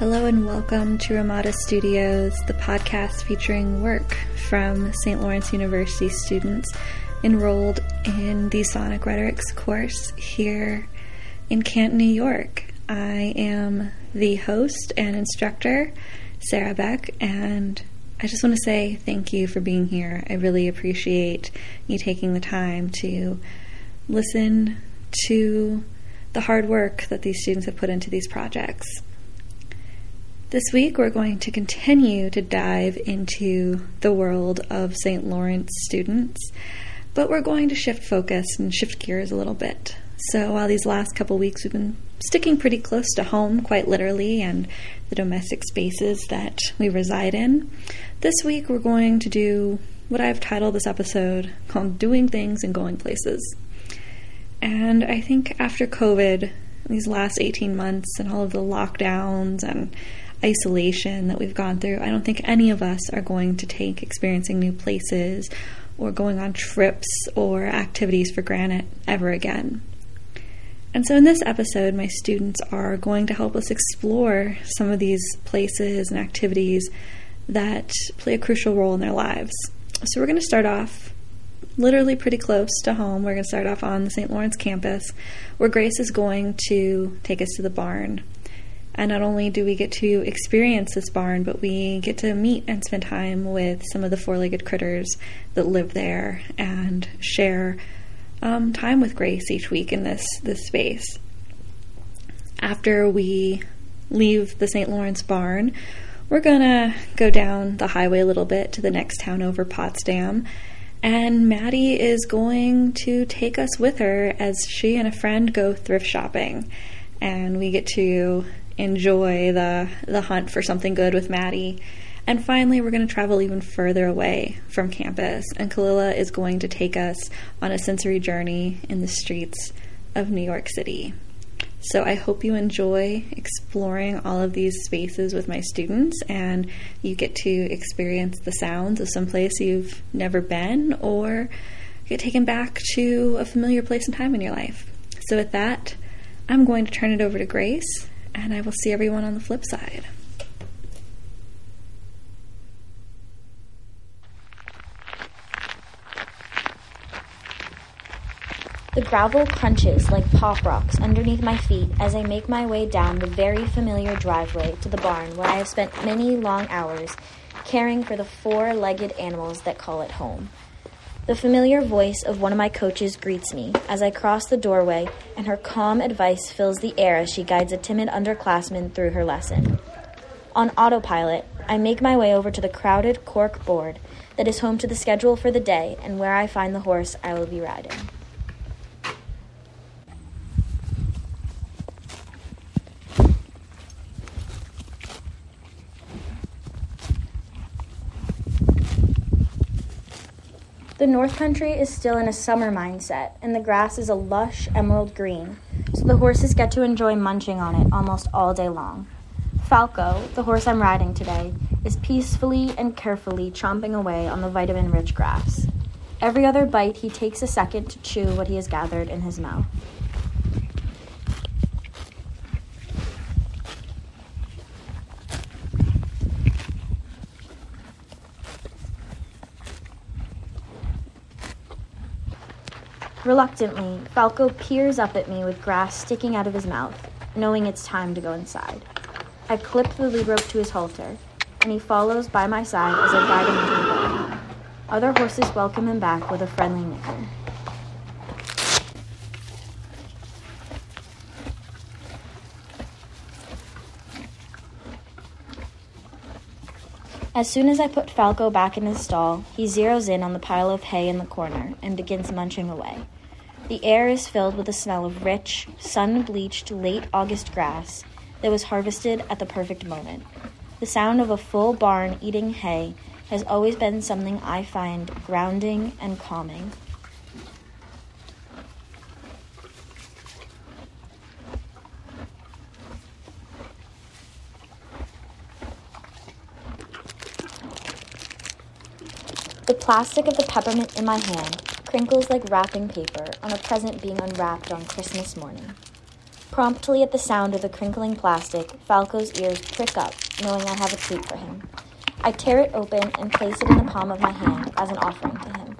Hello and welcome to Ramada Studios, the podcast featuring work from St. Lawrence University students enrolled in the Sonic Rhetorics course here in Canton, New York. I am the host and instructor, Sarah Beck, and I just want to say thank you for being here. I really appreciate you taking the time to listen to the hard work that these students have put into these projects. This week, we're going to continue to dive into the world of St. Lawrence students, but we're going to shift focus and shift gears a little bit. So, while these last couple weeks we've been sticking pretty close to home, quite literally, and the domestic spaces that we reside in, this week we're going to do what I've titled this episode called Doing Things and Going Places. And I think after COVID, these last 18 months, and all of the lockdowns and isolation that we've gone through, I don't think any of us are going to take experiencing new places or going on trips or activities for granted ever again. And so, in this episode, my students are going to help us explore some of these places and activities that play a crucial role in their lives. So, we're going to start off literally pretty close to home. We're going to start off on the St. Lawrence campus, where Grace is going to take us to the barn. And not only do we get to experience this barn, but we get to meet and spend time with some of the four legged critters that live there and share um, time with Grace each week in this, this space. After we leave the St. Lawrence barn, we're going to go down the highway a little bit to the next town over, Potsdam. And Maddie is going to take us with her as she and a friend go thrift shopping. And we get to enjoy the the hunt for something good with Maddie. And finally, we're going to travel even further away from campus, and Kalila is going to take us on a sensory journey in the streets of New York City. So I hope you enjoy exploring all of these spaces with my students and you get to experience the sounds of some place you've never been or get taken back to a familiar place and time in your life. So with that, I'm going to turn it over to Grace and I will see everyone on the flip side. The gravel crunches like pop rocks underneath my feet as I make my way down the very familiar driveway to the barn where I have spent many long hours caring for the four legged animals that call it home. The familiar voice of one of my coaches greets me as I cross the doorway, and her calm advice fills the air as she guides a timid underclassman through her lesson. On autopilot, I make my way over to the crowded cork board that is home to the schedule for the day and where I find the horse I will be riding. The North Country is still in a summer mindset, and the grass is a lush emerald green, so the horses get to enjoy munching on it almost all day long. Falco, the horse I'm riding today, is peacefully and carefully chomping away on the vitamin rich grass. Every other bite, he takes a second to chew what he has gathered in his mouth. Reluctantly, Falco peers up at me with grass sticking out of his mouth, knowing it's time to go inside. I clip the lead rope to his halter, and he follows by my side as I guide him into the barn. Other horses welcome him back with a friendly nicker. As soon as I put Falco back in his stall, he zeroes in on the pile of hay in the corner and begins munching away. The air is filled with the smell of rich, sun bleached late August grass that was harvested at the perfect moment. The sound of a full barn eating hay has always been something I find grounding and calming. The plastic of the peppermint in my hand crinkles like wrapping paper on a present being unwrapped on Christmas morning. Promptly at the sound of the crinkling plastic, Falco's ears prick up, knowing I have a treat for him. I tear it open and place it in the palm of my hand as an offering to him.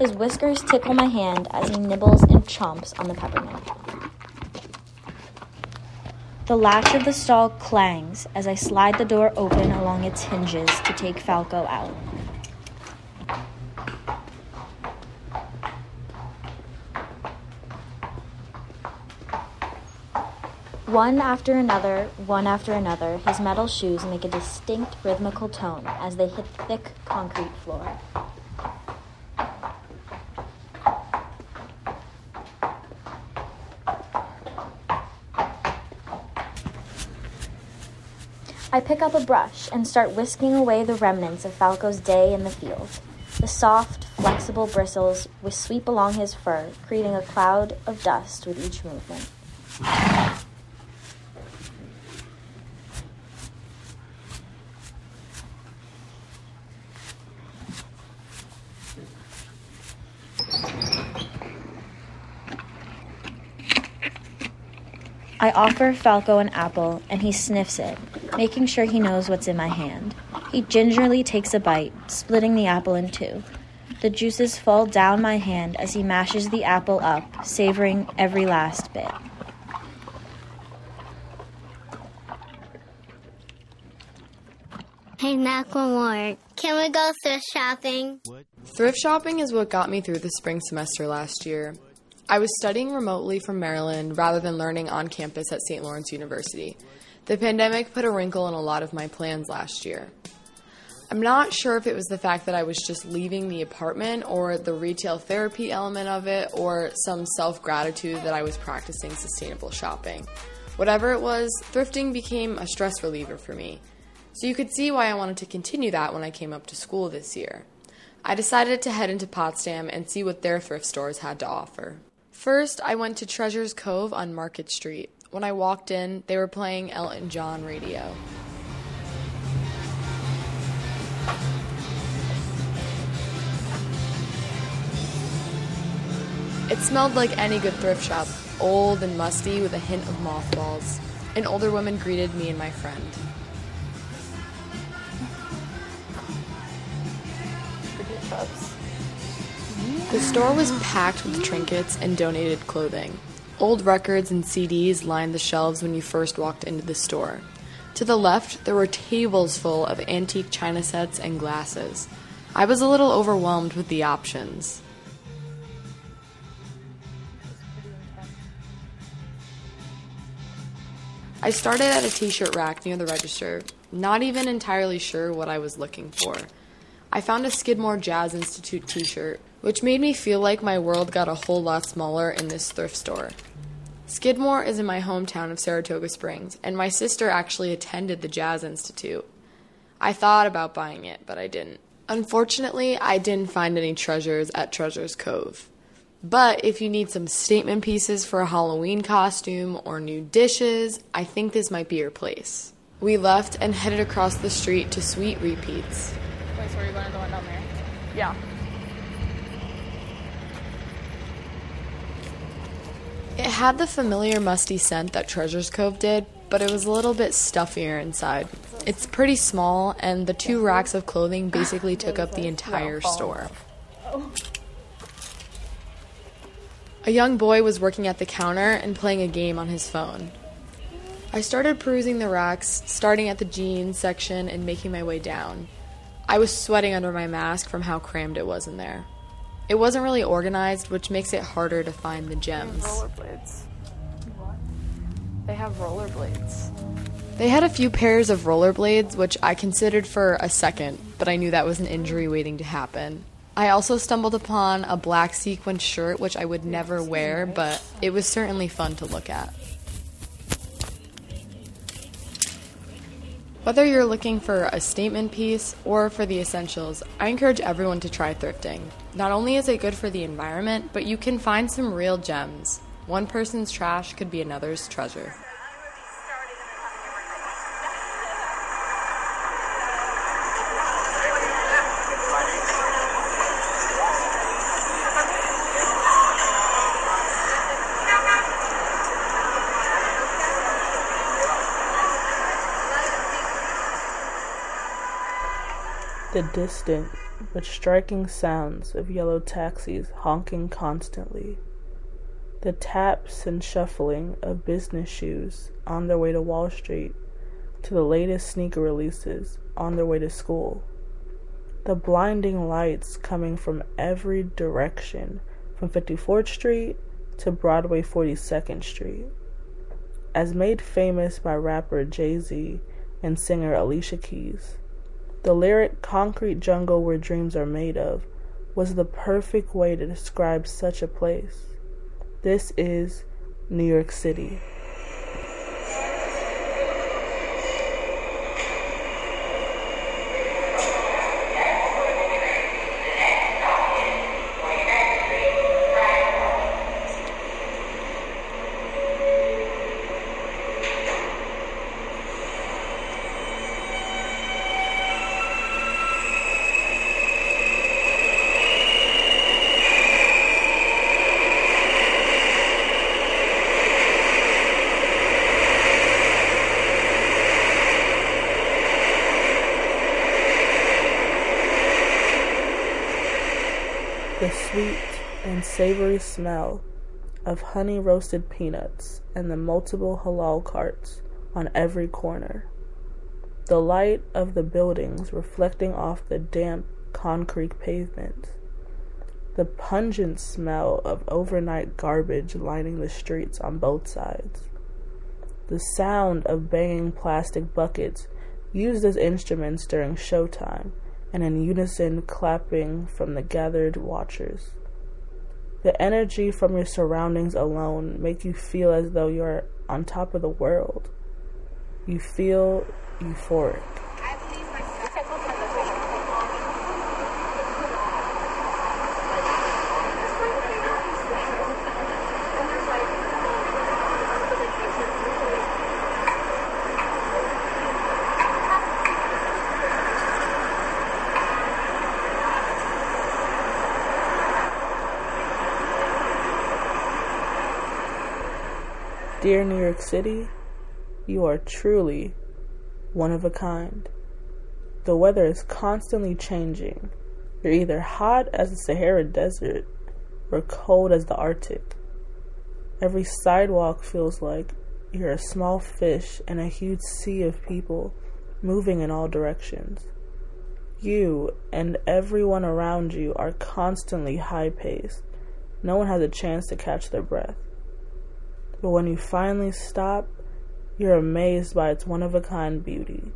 His whiskers tickle my hand as he nibbles and chomps on the peppermint. The latch of the stall clangs as I slide the door open along its hinges to take Falco out. One after another, one after another, his metal shoes make a distinct rhythmical tone as they hit the thick concrete floor. I pick up a brush and start whisking away the remnants of Falco's day in the field. The soft, flexible bristles sweep along his fur, creating a cloud of dust with each movement. I offer Falco an apple, and he sniffs it, making sure he knows what's in my hand. He gingerly takes a bite, splitting the apple in two. The juices fall down my hand as he mashes the apple up, savoring every last bit. Hey, Macklemore, can we go thrift shopping? Thrift shopping is what got me through the spring semester last year. I was studying remotely from Maryland rather than learning on campus at St. Lawrence University. The pandemic put a wrinkle in a lot of my plans last year. I'm not sure if it was the fact that I was just leaving the apartment or the retail therapy element of it or some self gratitude that I was practicing sustainable shopping. Whatever it was, thrifting became a stress reliever for me. So you could see why I wanted to continue that when I came up to school this year. I decided to head into Potsdam and see what their thrift stores had to offer. First, I went to Treasures Cove on Market Street. When I walked in, they were playing Elton John radio. It smelled like any good thrift shop, old and musty with a hint of mothballs. An older woman greeted me and my friend. The store was packed with trinkets and donated clothing. Old records and CDs lined the shelves when you first walked into the store. To the left, there were tables full of antique china sets and glasses. I was a little overwhelmed with the options. I started at a t shirt rack near the register, not even entirely sure what I was looking for. I found a Skidmore Jazz Institute t shirt which made me feel like my world got a whole lot smaller in this thrift store. Skidmore is in my hometown of Saratoga Springs, and my sister actually attended the Jazz Institute. I thought about buying it, but I didn't. Unfortunately, I didn't find any treasures at Treasures Cove. But if you need some statement pieces for a Halloween costume or new dishes, I think this might be your place. We left and headed across the street to Sweet Repeats. Wait, so are you going to the one down there? Yeah. It had the familiar musty scent that Treasures Cove did, but it was a little bit stuffier inside. It's pretty small, and the two racks of clothing basically took up the entire store. A young boy was working at the counter and playing a game on his phone. I started perusing the racks, starting at the jeans section and making my way down. I was sweating under my mask from how crammed it was in there. It wasn't really organized, which makes it harder to find the gems. Rollerblades. They have rollerblades. They had a few pairs of rollerblades, which I considered for a second, but I knew that was an injury waiting to happen. I also stumbled upon a black sequin shirt, which I would never wear, but it was certainly fun to look at. Whether you're looking for a statement piece or for the essentials, I encourage everyone to try thrifting. Not only is it good for the environment, but you can find some real gems. One person's trash could be another's treasure. The distant but striking sounds of yellow taxis honking constantly. The taps and shuffling of business shoes on their way to Wall Street to the latest sneaker releases on their way to school. The blinding lights coming from every direction from 54th Street to Broadway 42nd Street. As made famous by rapper Jay Z and singer Alicia Keys. The lyric Concrete Jungle Where Dreams Are Made Of was the perfect way to describe such a place. This is New York City. The sweet and savory smell of honey roasted peanuts and the multiple halal carts on every corner. The light of the buildings reflecting off the damp concrete pavement. The pungent smell of overnight garbage lining the streets on both sides. The sound of banging plastic buckets used as instruments during showtime and in unison clapping from the gathered watchers. The energy from your surroundings alone make you feel as though you're on top of the world. You feel euphoric. Dear New York City, you are truly one of a kind. The weather is constantly changing. You're either hot as the Sahara Desert or cold as the Arctic. Every sidewalk feels like you're a small fish in a huge sea of people moving in all directions. You and everyone around you are constantly high paced. No one has a chance to catch their breath. But when you finally stop, you're amazed by its one of a kind beauty.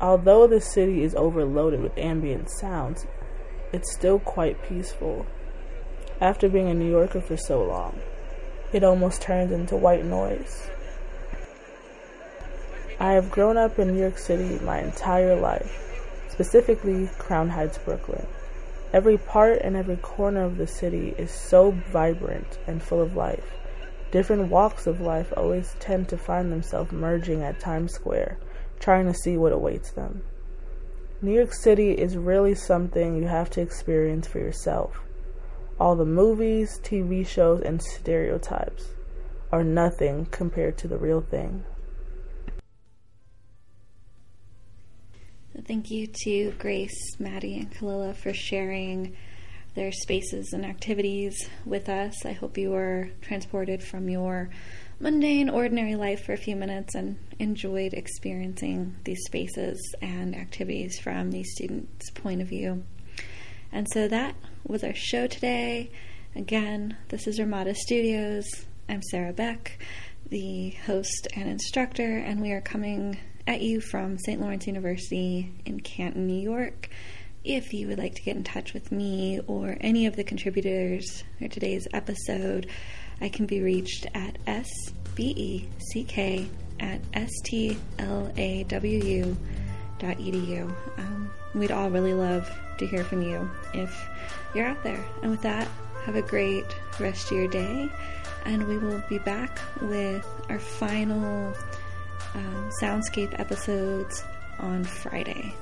Although the city is overloaded with ambient sounds, it's still quite peaceful. After being a New Yorker for so long, it almost turns into white noise. I have grown up in New York City my entire life, specifically Crown Heights, Brooklyn. Every part and every corner of the city is so vibrant and full of life. Different walks of life always tend to find themselves merging at Times Square, trying to see what awaits them. New York City is really something you have to experience for yourself. All the movies, TV shows, and stereotypes are nothing compared to the real thing. Thank you to Grace, Maddie, and Kalila for sharing their spaces and activities with us. I hope you were transported from your mundane, ordinary life for a few minutes and enjoyed experiencing these spaces and activities from the students' point of view. And so that was our show today. Again, this is Ramada Studios. I'm Sarah Beck, the host and instructor, and we are coming at you from St. Lawrence University in Canton, New York. If you would like to get in touch with me or any of the contributors for today's episode, I can be reached at sbeck at stlawu.edu. Um, we'd all really love to hear from you if you're out there. And with that, have a great rest of your day, and we will be back with our final um, soundscape episodes on Friday.